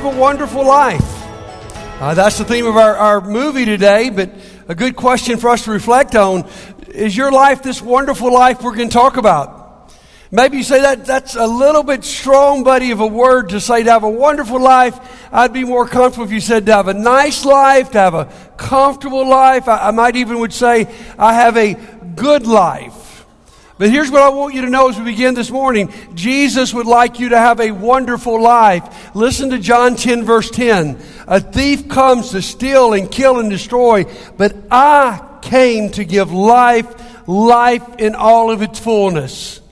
have a wonderful life? Uh, that's the theme of our, our movie today, but a good question for us to reflect on is your life this wonderful life we're going to talk about? Maybe you say that that's a little bit strong, buddy, of a word to say to have a wonderful life. I'd be more comfortable if you said to have a nice life, to have a comfortable life. I, I might even would say I have a good life. But here's what I want you to know as we begin this morning. Jesus would like you to have a wonderful life. Listen to John 10 verse 10. A thief comes to steal and kill and destroy, but I came to give life, life in all of its fullness.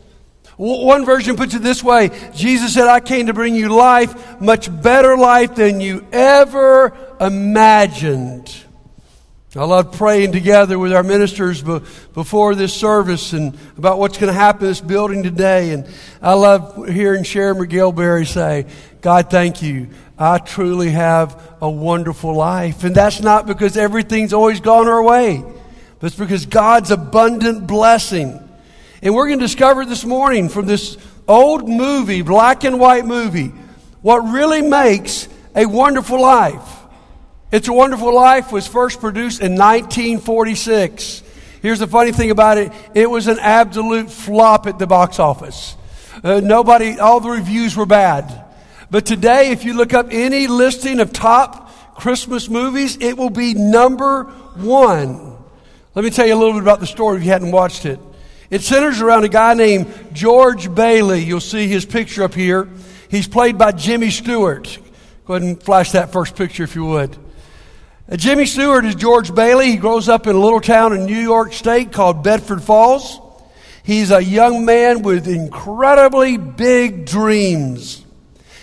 One version puts it this way Jesus said, I came to bring you life, much better life than you ever imagined. I love praying together with our ministers before this service and about what's going to happen in this building today. And I love hearing Sharon McGillberry say, God, thank you. I truly have a wonderful life. And that's not because everything's always gone our way, but it's because God's abundant blessing. And we're going to discover this morning from this old movie, black and white movie, what really makes a wonderful life. It's a Wonderful Life was first produced in 1946. Here's the funny thing about it it was an absolute flop at the box office. Uh, nobody, all the reviews were bad. But today, if you look up any listing of top Christmas movies, it will be number one. Let me tell you a little bit about the story if you hadn't watched it. It centers around a guy named George Bailey. You'll see his picture up here. He's played by Jimmy Stewart. Go ahead and flash that first picture if you would. Uh, Jimmy Stewart is George Bailey. He grows up in a little town in New York State called Bedford Falls. He's a young man with incredibly big dreams.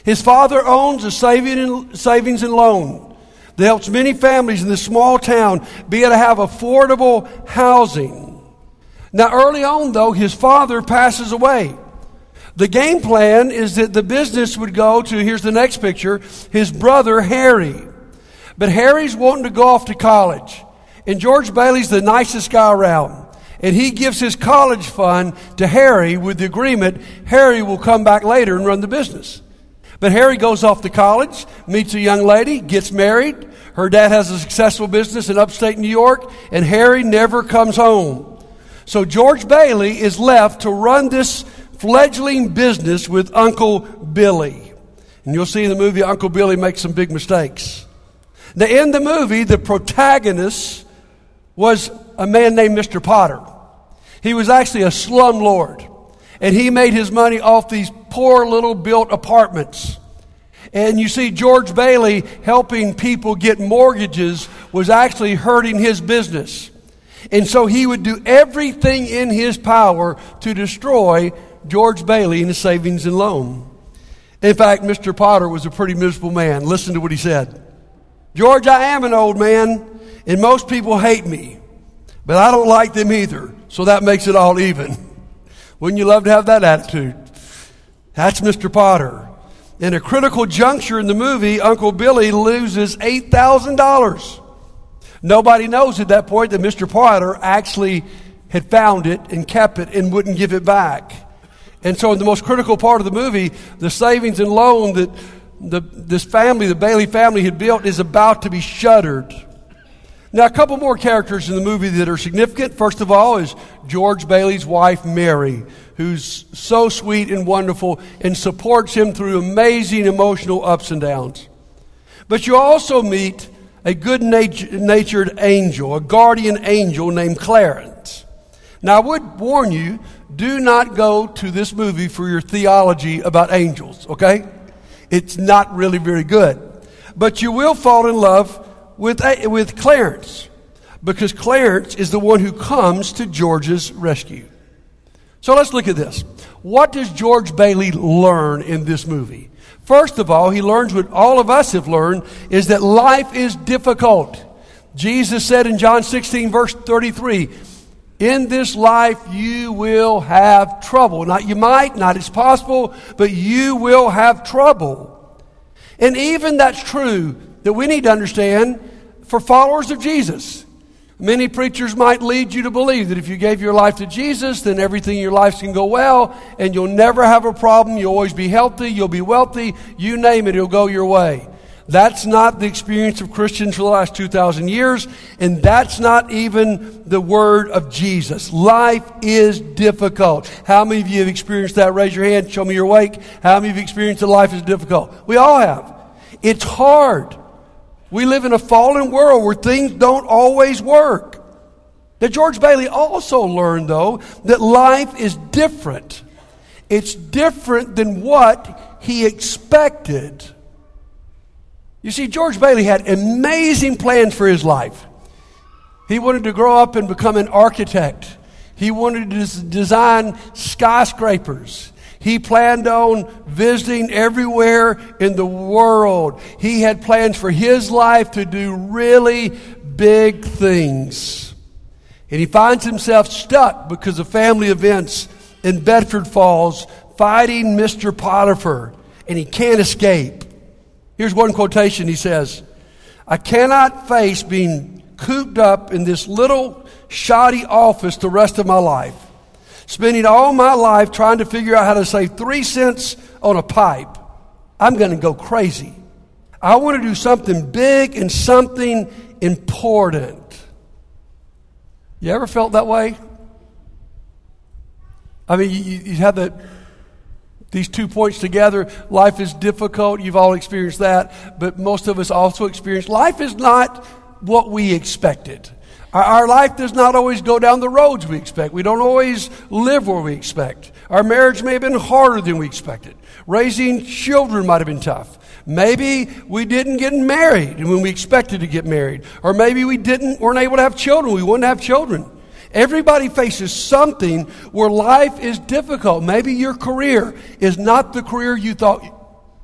His father owns a savings and loan that helps many families in this small town be able to have affordable housing. Now, early on, though, his father passes away. The game plan is that the business would go to, here's the next picture, his brother Harry. But Harry's wanting to go off to college. And George Bailey's the nicest guy around. And he gives his college fund to Harry with the agreement Harry will come back later and run the business. But Harry goes off to college, meets a young lady, gets married. Her dad has a successful business in upstate New York, and Harry never comes home. So George Bailey is left to run this fledgling business with Uncle Billy. And you'll see in the movie Uncle Billy makes some big mistakes. Now, in the movie, the protagonist was a man named Mr. Potter. He was actually a slumlord, and he made his money off these poor little built apartments. And you see, George Bailey helping people get mortgages was actually hurting his business. And so he would do everything in his power to destroy George Bailey and his savings and loan. In fact, Mr. Potter was a pretty miserable man. Listen to what he said. George, I am an old man, and most people hate me, but I don't like them either, so that makes it all even. Wouldn't you love to have that attitude? That's Mr. Potter. In a critical juncture in the movie, Uncle Billy loses $8,000. Nobody knows at that point that Mr. Potter actually had found it and kept it and wouldn't give it back. And so, in the most critical part of the movie, the savings and loan that the, this family, the Bailey family, had built is about to be shuttered. Now, a couple more characters in the movie that are significant. First of all, is George Bailey's wife, Mary, who's so sweet and wonderful and supports him through amazing emotional ups and downs. But you also meet a good natured angel, a guardian angel named Clarence. Now, I would warn you do not go to this movie for your theology about angels, okay? It's not really very good. But you will fall in love with, with Clarence because Clarence is the one who comes to George's rescue. So let's look at this. What does George Bailey learn in this movie? First of all, he learns what all of us have learned is that life is difficult. Jesus said in John 16, verse 33, in this life, you will have trouble. Not you might, not it's possible, but you will have trouble. And even that's true that we need to understand for followers of Jesus. Many preachers might lead you to believe that if you gave your life to Jesus, then everything in your life can go well and you'll never have a problem. You'll always be healthy. You'll be wealthy. You name it, it'll go your way. That's not the experience of Christians for the last 2,000 years, and that's not even the word of Jesus. Life is difficult. How many of you have experienced that? Raise your hand, show me you're awake. How many of you have experienced that life is difficult? We all have. It's hard. We live in a fallen world where things don't always work. Now, George Bailey also learned, though, that life is different. It's different than what he expected. You see, George Bailey had amazing plans for his life. He wanted to grow up and become an architect. He wanted to design skyscrapers. He planned on visiting everywhere in the world. He had plans for his life to do really big things. And he finds himself stuck because of family events in Bedford Falls fighting Mr. Potiphar, and he can't escape. Here's one quotation he says I cannot face being cooped up in this little shoddy office the rest of my life, spending all my life trying to figure out how to save three cents on a pipe. I'm going to go crazy. I want to do something big and something important. You ever felt that way? I mean, you, you have that these two points together. Life is difficult. You've all experienced that. But most of us also experience life is not what we expected. Our, our life does not always go down the roads we expect. We don't always live where we expect. Our marriage may have been harder than we expected. Raising children might have been tough. Maybe we didn't get married when we expected to get married. Or maybe we didn't, weren't able to have children. We wouldn't have children. Everybody faces something where life is difficult. Maybe your career is not the career you thought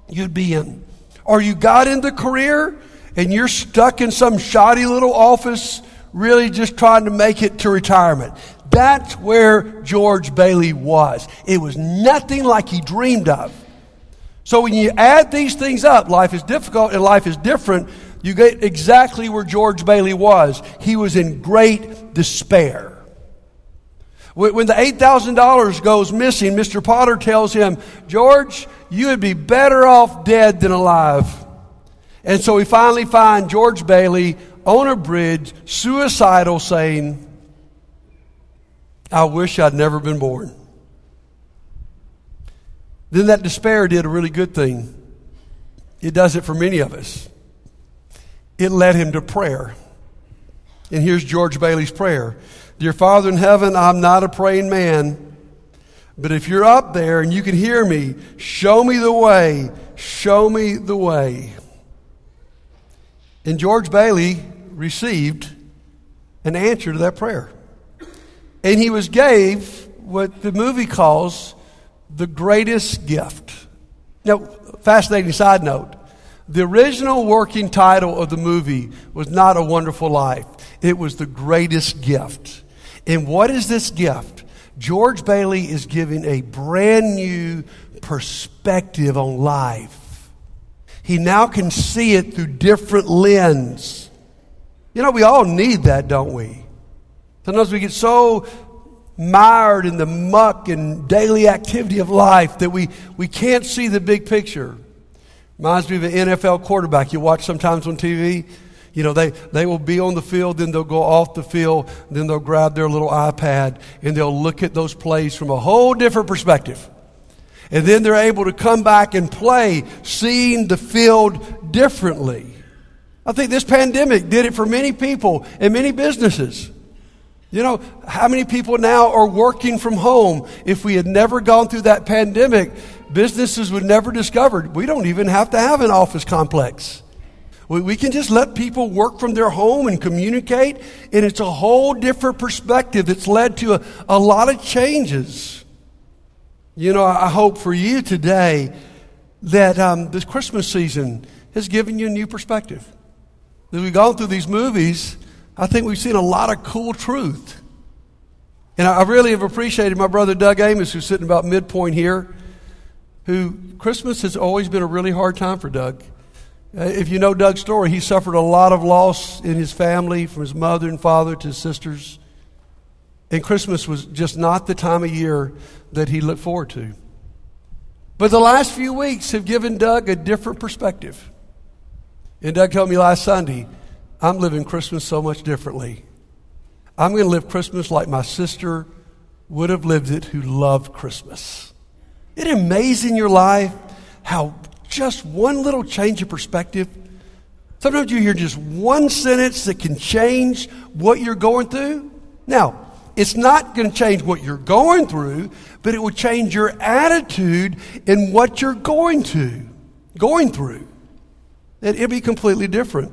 you'd be in. Or you got in the career and you're stuck in some shoddy little office, really just trying to make it to retirement. That's where George Bailey was. It was nothing like he dreamed of. So when you add these things up, life is difficult and life is different, you get exactly where George Bailey was. He was in great despair. When the $8,000 goes missing, Mr. Potter tells him, George, you would be better off dead than alive. And so we finally find George Bailey on a bridge, suicidal, saying, I wish I'd never been born. Then that despair did a really good thing. It does it for many of us. It led him to prayer. And here's George Bailey's prayer Dear Father in heaven, I'm not a praying man, but if you're up there and you can hear me, show me the way. Show me the way. And George Bailey received an answer to that prayer. And he was gave what the movie calls the greatest gift. Now, fascinating side note. The original working title of the movie was not A Wonderful Life. It was The Greatest Gift. And what is this gift? George Bailey is giving a brand new perspective on life. He now can see it through different lens. You know, we all need that, don't we? Sometimes we get so mired in the muck and daily activity of life that we, we can't see the big picture. Reminds me of an NFL quarterback you watch sometimes on TV. You know, they, they will be on the field, then they'll go off the field, then they'll grab their little iPad and they'll look at those plays from a whole different perspective. And then they're able to come back and play, seeing the field differently. I think this pandemic did it for many people and many businesses. You know, how many people now are working from home? If we had never gone through that pandemic, businesses would never discovered we don't even have to have an office complex. We, we can just let people work from their home and communicate, and it's a whole different perspective that's led to a, a lot of changes. You know, I hope for you today that um, this Christmas season has given you a new perspective. As we've gone through these movies, I think we've seen a lot of cool truth. And I really have appreciated my brother Doug Amos, who's sitting about midpoint here, who Christmas has always been a really hard time for Doug. Uh, if you know Doug's story, he suffered a lot of loss in his family, from his mother and father to his sisters. And Christmas was just not the time of year that he looked forward to. But the last few weeks have given Doug a different perspective. And Doug told me last Sunday, I'm living Christmas so much differently. I'm going to live Christmas like my sister would have lived it who loved Christmas. It amazing your life how just one little change of perspective? Sometimes you hear just one sentence that can change what you're going through. Now, it's not going to change what you're going through, but it will change your attitude in what you're going to, going through. It, it'll be completely different.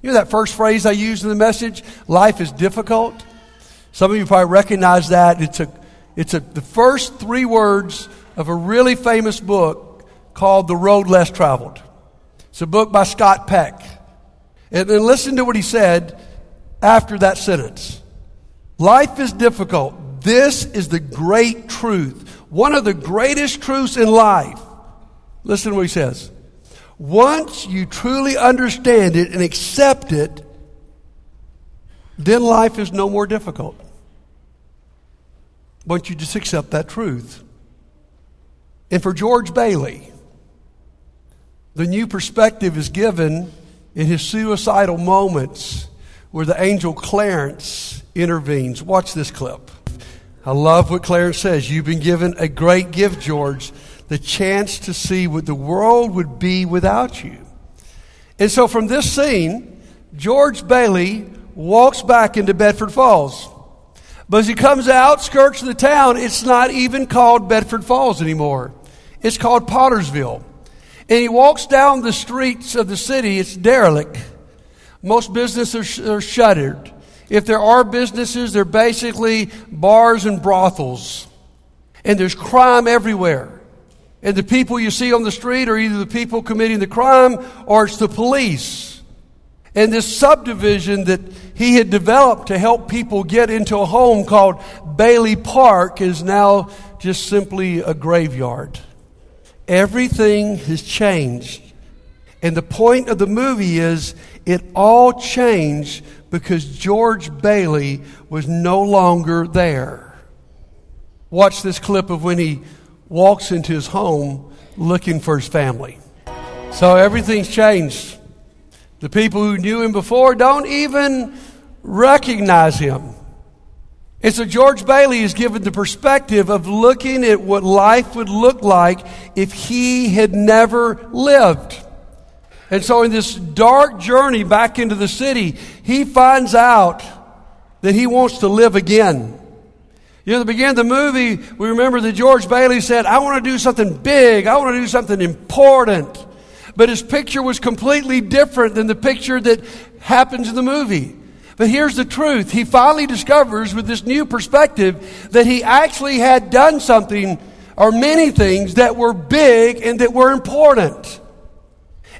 You know that first phrase I used in the message? Life is difficult. Some of you probably recognize that. It's a, it's a, the first three words of a really famous book called The Road Less Traveled. It's a book by Scott Peck. And then listen to what he said after that sentence. Life is difficult. This is the great truth. One of the greatest truths in life. Listen to what he says. Once you truly understand it and accept it, then life is no more difficult. Once you just accept that truth. And for George Bailey, the new perspective is given in his suicidal moments where the angel Clarence intervenes. Watch this clip. I love what Clarence says. You've been given a great gift, George the chance to see what the world would be without you. And so from this scene, George Bailey walks back into Bedford Falls. But as he comes out, skirts of the town, it's not even called Bedford Falls anymore. It's called Pottersville. And he walks down the streets of the city, it's derelict. Most businesses are, are shuttered. If there are businesses, they're basically bars and brothels. And there's crime everywhere. And the people you see on the street are either the people committing the crime or it's the police. And this subdivision that he had developed to help people get into a home called Bailey Park is now just simply a graveyard. Everything has changed. And the point of the movie is it all changed because George Bailey was no longer there. Watch this clip of when he walks into his home looking for his family. So everything's changed. The people who knew him before don't even recognize him. And so George Bailey is given the perspective of looking at what life would look like if he had never lived. And so in this dark journey back into the city, he finds out that he wants to live again. You know, at the beginning of the movie, we remember that George Bailey said, I want to do something big. I want to do something important. But his picture was completely different than the picture that happens in the movie. But here's the truth. He finally discovers with this new perspective that he actually had done something or many things that were big and that were important.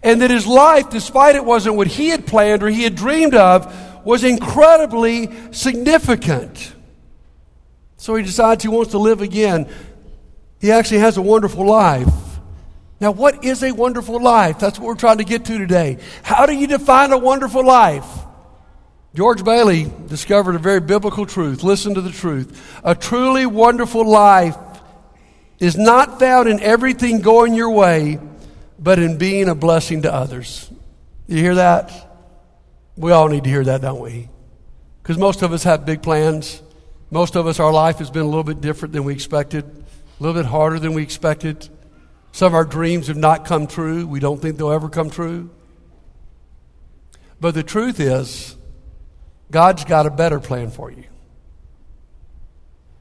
And that his life, despite it wasn't what he had planned or he had dreamed of, was incredibly significant. So he decides he wants to live again. He actually has a wonderful life. Now, what is a wonderful life? That's what we're trying to get to today. How do you define a wonderful life? George Bailey discovered a very biblical truth. Listen to the truth. A truly wonderful life is not found in everything going your way, but in being a blessing to others. You hear that? We all need to hear that, don't we? Because most of us have big plans. Most of us, our life has been a little bit different than we expected, a little bit harder than we expected. Some of our dreams have not come true. We don't think they'll ever come true. But the truth is, God's got a better plan for you.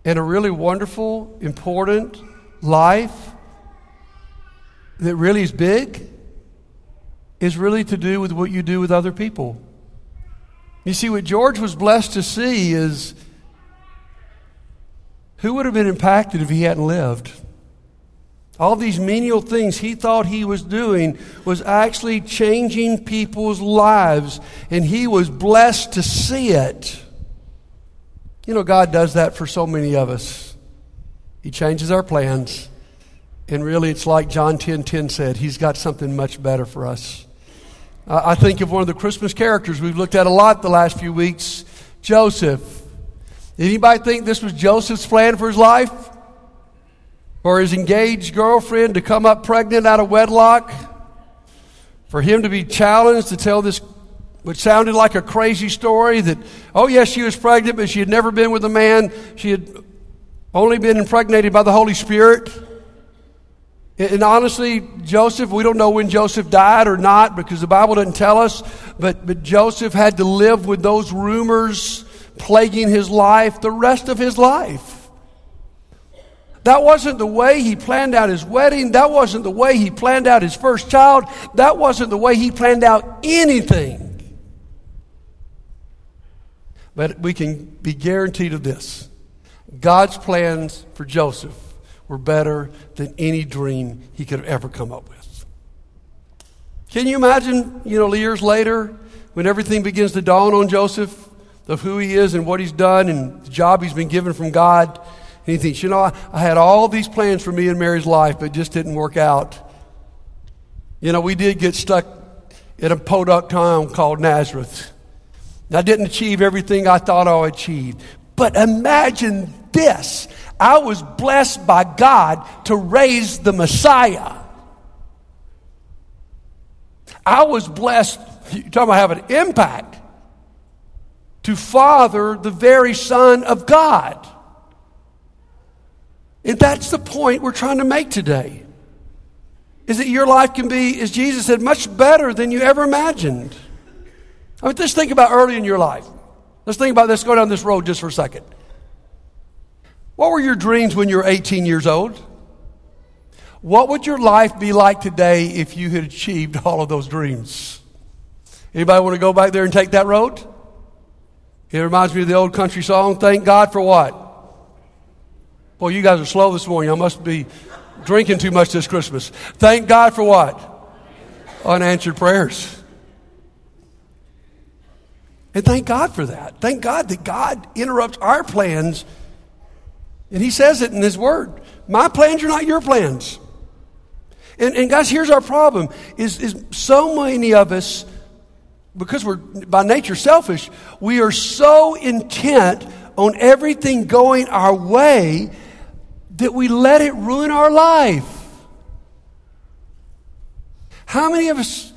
And a really wonderful, important life that really is big is really to do with what you do with other people. You see, what George was blessed to see is who would have been impacted if he hadn't lived? All these menial things he thought he was doing was actually changing people's lives, and he was blessed to see it. You know, God does that for so many of us. He changes our plans, and really it's like John 10 10 said, He's got something much better for us. I think of one of the Christmas characters we've looked at a lot the last few weeks Joseph. Anybody think this was Joseph's plan for his life? For his engaged girlfriend to come up pregnant out of wedlock? For him to be challenged to tell this, which sounded like a crazy story that, oh, yes, she was pregnant, but she had never been with a man. She had only been impregnated by the Holy Spirit. And honestly, Joseph, we don't know when Joseph died or not because the Bible doesn't tell us, but, but Joseph had to live with those rumors plaguing his life the rest of his life. That wasn't the way he planned out his wedding. That wasn't the way he planned out his first child. That wasn't the way he planned out anything. But we can be guaranteed of this God's plans for Joseph were better than any dream he could have ever come up with. Can you imagine, you know, years later, when everything begins to dawn on Joseph of who he is and what he's done and the job he's been given from God? And he thinks, you know, I, I had all these plans for me and Mary's life, but just didn't work out. You know, we did get stuck in a podunk town called Nazareth. I didn't achieve everything I thought I would achieve. But imagine this I was blessed by God to raise the Messiah. I was blessed, you're talking about having an impact, to father the very Son of God. And that's the point we're trying to make today. Is that your life can be, as Jesus said, much better than you ever imagined. I mean, just think about early in your life. Let's think about this. Go down this road just for a second. What were your dreams when you were 18 years old? What would your life be like today if you had achieved all of those dreams? Anybody want to go back there and take that road? It reminds me of the old country song, Thank God for what? Boy, you guys are slow this morning. I must be drinking too much this Christmas. Thank God for what? Unanswered prayers. And thank God for that. Thank God that God interrupts our plans. And He says it in His Word. My plans are not your plans. And, and guys, here's our problem is, is so many of us, because we're by nature selfish, we are so intent on everything going our way that we let it ruin our life. How many of us,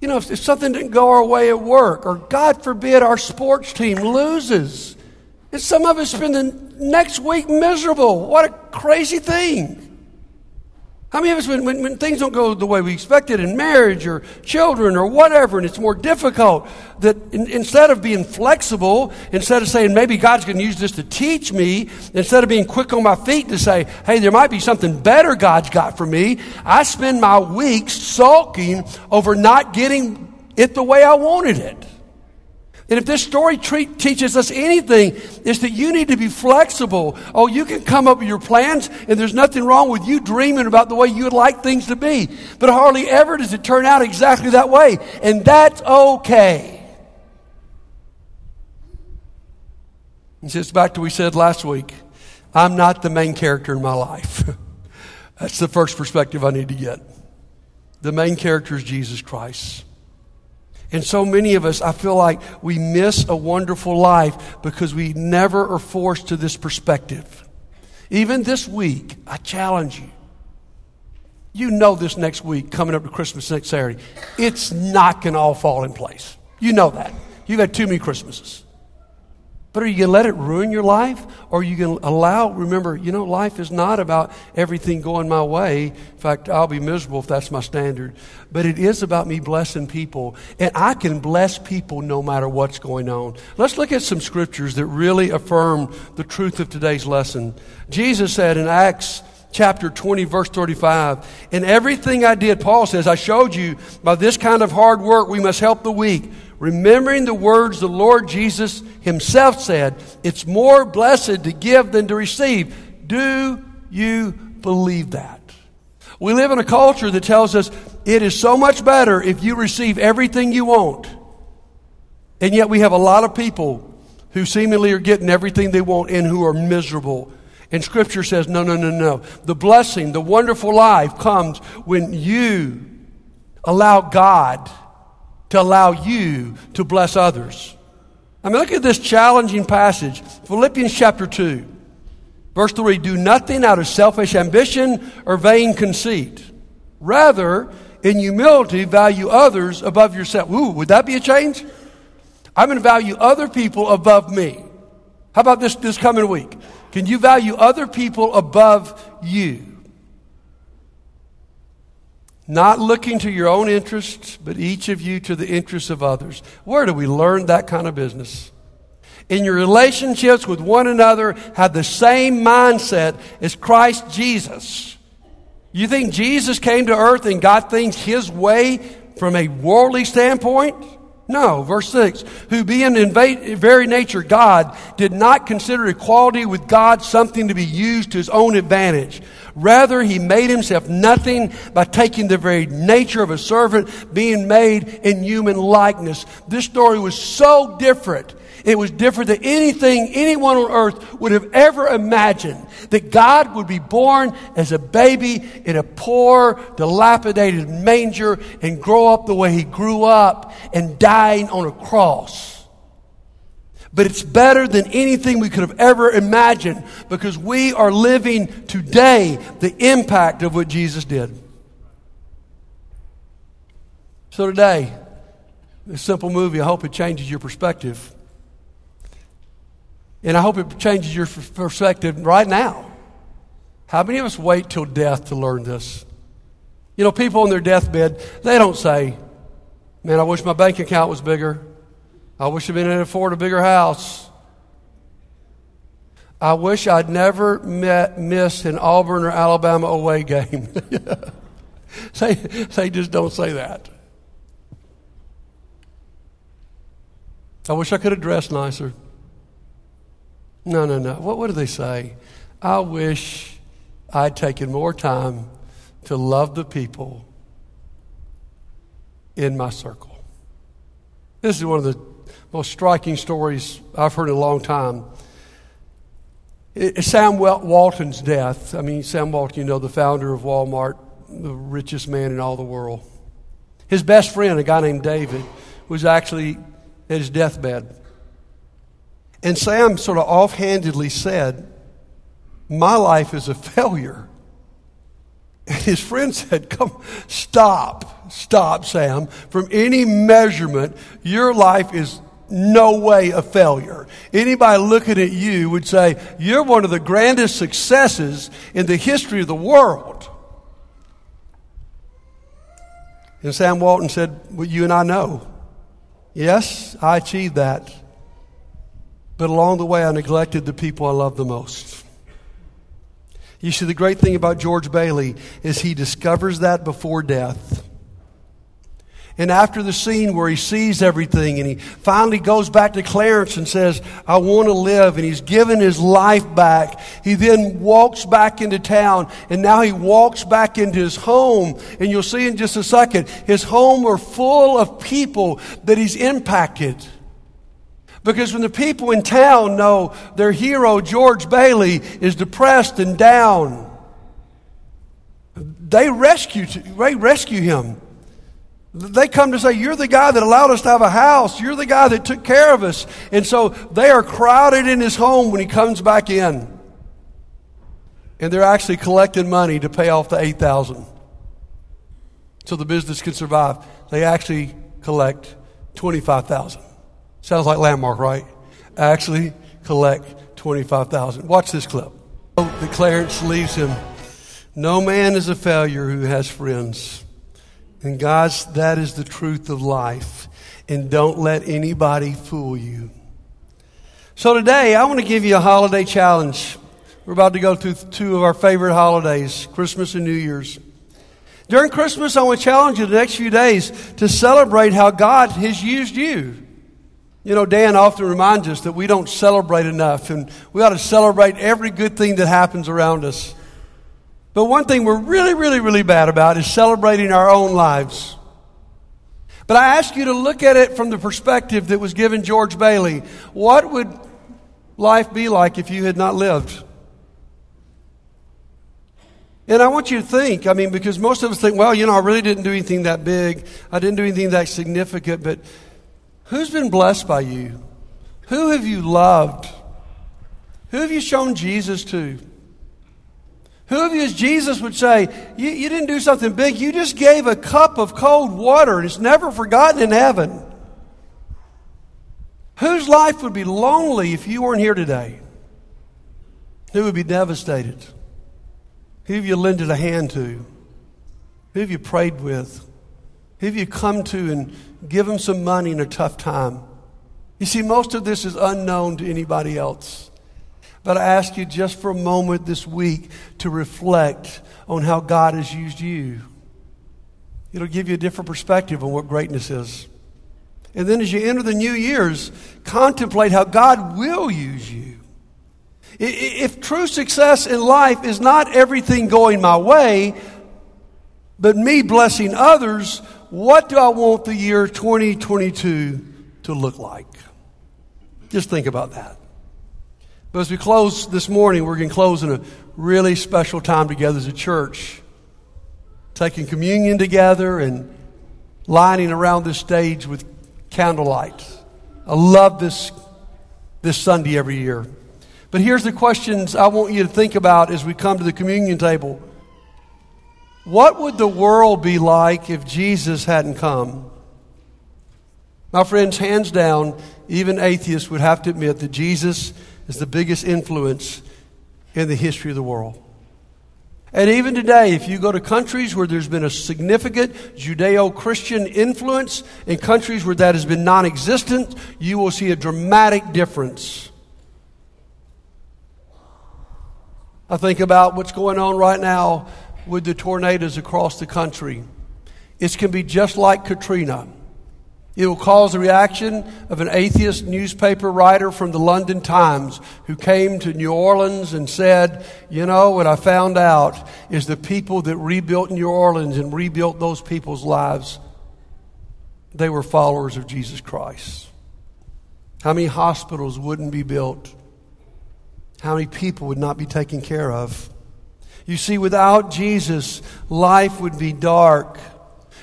you know, if, if something didn't go our way at work, or God forbid our sports team loses, and some of us spend the next week miserable. What a crazy thing. How many of us, when, when, when, things don't go the way we expected in marriage or children or whatever, and it's more difficult, that in, instead of being flexible, instead of saying, maybe God's going to use this to teach me, instead of being quick on my feet to say, hey, there might be something better God's got for me, I spend my weeks sulking over not getting it the way I wanted it. And if this story treat, teaches us anything, it's that you need to be flexible. Oh, you can come up with your plans, and there's nothing wrong with you dreaming about the way you would like things to be. But hardly ever does it turn out exactly that way. And that's okay. And just back to what we said last week I'm not the main character in my life. that's the first perspective I need to get. The main character is Jesus Christ. And so many of us, I feel like we miss a wonderful life because we never are forced to this perspective. Even this week, I challenge you. You know this next week, coming up to Christmas next Saturday, it's not going to all fall in place. You know that. You've had too many Christmases. But are you going to let it ruin your life? Or are you going to allow, remember, you know, life is not about everything going my way. In fact, I'll be miserable if that's my standard. But it is about me blessing people. And I can bless people no matter what's going on. Let's look at some scriptures that really affirm the truth of today's lesson. Jesus said in Acts chapter 20, verse 35. In everything I did, Paul says, I showed you by this kind of hard work we must help the weak remembering the words the Lord Jesus himself said, it's more blessed to give than to receive. Do you believe that? We live in a culture that tells us it is so much better if you receive everything you want. And yet we have a lot of people who seemingly are getting everything they want and who are miserable. And Scripture says, no, no, no, no. The blessing, the wonderful life comes when you allow God to allow you to bless others. I mean, look at this challenging passage Philippians chapter 2, verse 3 Do nothing out of selfish ambition or vain conceit. Rather, in humility, value others above yourself. Ooh, would that be a change? I'm going to value other people above me. How about this, this coming week? Can you value other people above you? Not looking to your own interests, but each of you to the interests of others. Where do we learn that kind of business? In your relationships with one another, have the same mindset as Christ Jesus. You think Jesus came to earth and got things his way from a worldly standpoint? No, verse 6. Who being in very nature God did not consider equality with God something to be used to his own advantage. Rather, he made himself nothing by taking the very nature of a servant, being made in human likeness. This story was so different it was different than anything anyone on earth would have ever imagined. That God would be born as a baby in a poor, dilapidated manger and grow up the way he grew up and dying on a cross. But it's better than anything we could have ever imagined because we are living today the impact of what Jesus did. So today, this simple movie, I hope it changes your perspective. And I hope it changes your perspective right now. How many of us wait till death to learn this? You know, people on their deathbed, they don't say, Man, I wish my bank account was bigger. I wish I'd been able to afford a bigger house. I wish I'd never met, missed an Auburn or Alabama away game. say, say, just don't say that. I wish I could have dressed nicer. No, no, no. What, what do they say? I wish I'd taken more time to love the people in my circle. This is one of the most striking stories I've heard in a long time. It, Sam Walton's death. I mean, Sam Walton, you know, the founder of Walmart, the richest man in all the world. His best friend, a guy named David, was actually at his deathbed. And Sam sort of offhandedly said, My life is a failure. And his friend said, Come, stop, stop, Sam. From any measurement, your life is no way a failure. Anybody looking at you would say, You're one of the grandest successes in the history of the world. And Sam Walton said, Well, you and I know. Yes, I achieved that. But along the way, I neglected the people I love the most. You see, the great thing about George Bailey is he discovers that before death. And after the scene where he sees everything and he finally goes back to Clarence and says, I want to live, and he's given his life back, he then walks back into town and now he walks back into his home. And you'll see in just a second, his home are full of people that he's impacted. Because when the people in town know their hero, George Bailey, is depressed and down, they rescue, they rescue him. They come to say, You're the guy that allowed us to have a house. You're the guy that took care of us. And so they are crowded in his home when he comes back in. And they're actually collecting money to pay off the 8000 so the business can survive. They actually collect 25000 Sounds like landmark, right? Actually collect 25,000. Watch this clip. The Clarence leaves him. No man is a failure who has friends. And guys, that is the truth of life. And don't let anybody fool you. So today, I want to give you a holiday challenge. We're about to go through two of our favorite holidays, Christmas and New Year's. During Christmas, I want to challenge you the next few days to celebrate how God has used you. You know, Dan often reminds us that we don't celebrate enough, and we ought to celebrate every good thing that happens around us. But one thing we're really, really, really bad about is celebrating our own lives. But I ask you to look at it from the perspective that was given George Bailey. What would life be like if you had not lived? And I want you to think, I mean, because most of us think, well, you know, I really didn't do anything that big. I didn't do anything that significant, but Who's been blessed by you? Who have you loved? Who have you shown Jesus to? Who of you, as Jesus would say, you, you didn't do something big, you just gave a cup of cold water and it's never forgotten in heaven? Whose life would be lonely if you weren't here today? Who would be devastated? Who have you lended a hand to? Who have you prayed with? Who have you come to and give them some money in a tough time? You see, most of this is unknown to anybody else. But I ask you just for a moment this week to reflect on how God has used you. It'll give you a different perspective on what greatness is. And then as you enter the new years, contemplate how God will use you. If true success in life is not everything going my way, but me blessing others, what do I want the year 2022 to look like? Just think about that. But as we close this morning, we're going to close in a really special time together as a church, taking communion together and lining around this stage with candlelight. I love this, this Sunday every year. But here's the questions I want you to think about as we come to the communion table. What would the world be like if Jesus hadn't come? My friends, hands down, even atheists would have to admit that Jesus is the biggest influence in the history of the world. And even today, if you go to countries where there's been a significant Judeo Christian influence, in countries where that has been non existent, you will see a dramatic difference. I think about what's going on right now with the tornadoes across the country. It can be just like Katrina. It will cause the reaction of an atheist newspaper writer from the London Times who came to New Orleans and said, You know, what I found out is the people that rebuilt New Orleans and rebuilt those people's lives, they were followers of Jesus Christ. How many hospitals wouldn't be built? How many people would not be taken care of? You see, without Jesus, life would be dark.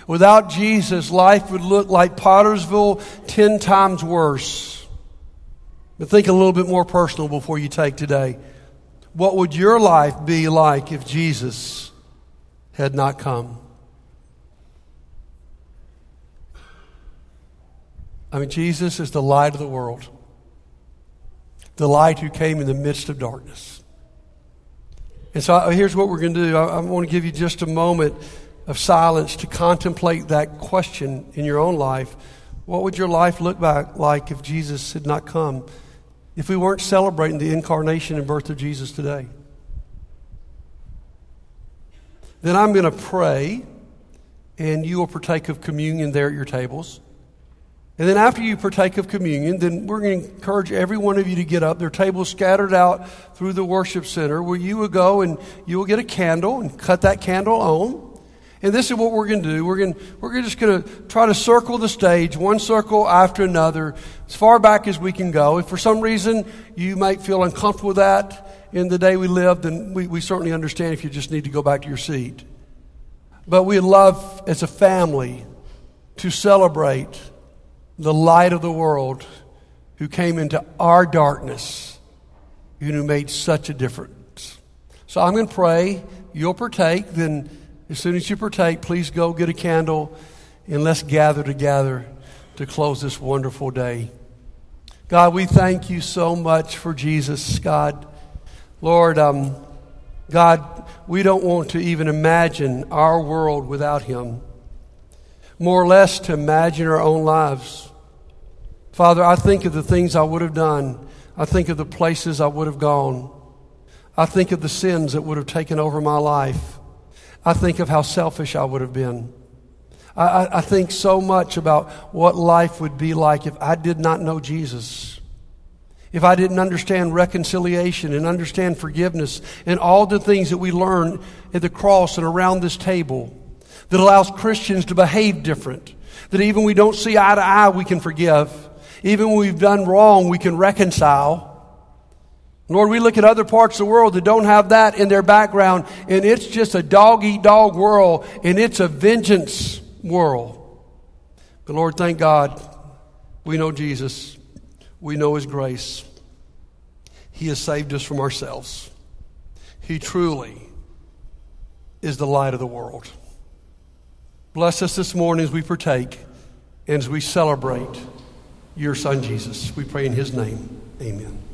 Without Jesus, life would look like Pottersville 10 times worse. But think a little bit more personal before you take today. What would your life be like if Jesus had not come? I mean, Jesus is the light of the world, the light who came in the midst of darkness. And so here's what we're going to do. I, I want to give you just a moment of silence to contemplate that question in your own life. What would your life look back like if Jesus had not come? If we weren't celebrating the incarnation and birth of Jesus today? Then I'm going to pray, and you will partake of communion there at your tables. And then after you partake of communion, then we're going to encourage every one of you to get up. There are tables scattered out through the worship center where you will go and you will get a candle and cut that candle on. And this is what we're going to do. We're, going, we're just going to try to circle the stage, one circle after another, as far back as we can go. If for some reason you might feel uncomfortable with that in the day we live, then we, we certainly understand if you just need to go back to your seat. But we love, as a family, to celebrate the light of the world who came into our darkness and who made such a difference. So I'm going to pray. You'll partake. Then as soon as you partake, please go get a candle and let's gather together to close this wonderful day. God, we thank you so much for Jesus, God. Lord, um, God, we don't want to even imagine our world without him, more or less to imagine our own lives. Father, I think of the things I would have done. I think of the places I would have gone. I think of the sins that would have taken over my life. I think of how selfish I would have been. I, I, think so much about what life would be like if I did not know Jesus. If I didn't understand reconciliation and understand forgiveness and all the things that we learn at the cross and around this table that allows Christians to behave different. That even we don't see eye to eye, we can forgive. Even when we've done wrong, we can reconcile. Lord, we look at other parts of the world that don't have that in their background, and it's just a dog eat dog world, and it's a vengeance world. But Lord, thank God we know Jesus, we know His grace. He has saved us from ourselves. He truly is the light of the world. Bless us this morning as we partake and as we celebrate your son Jesus. We pray in his name. Amen.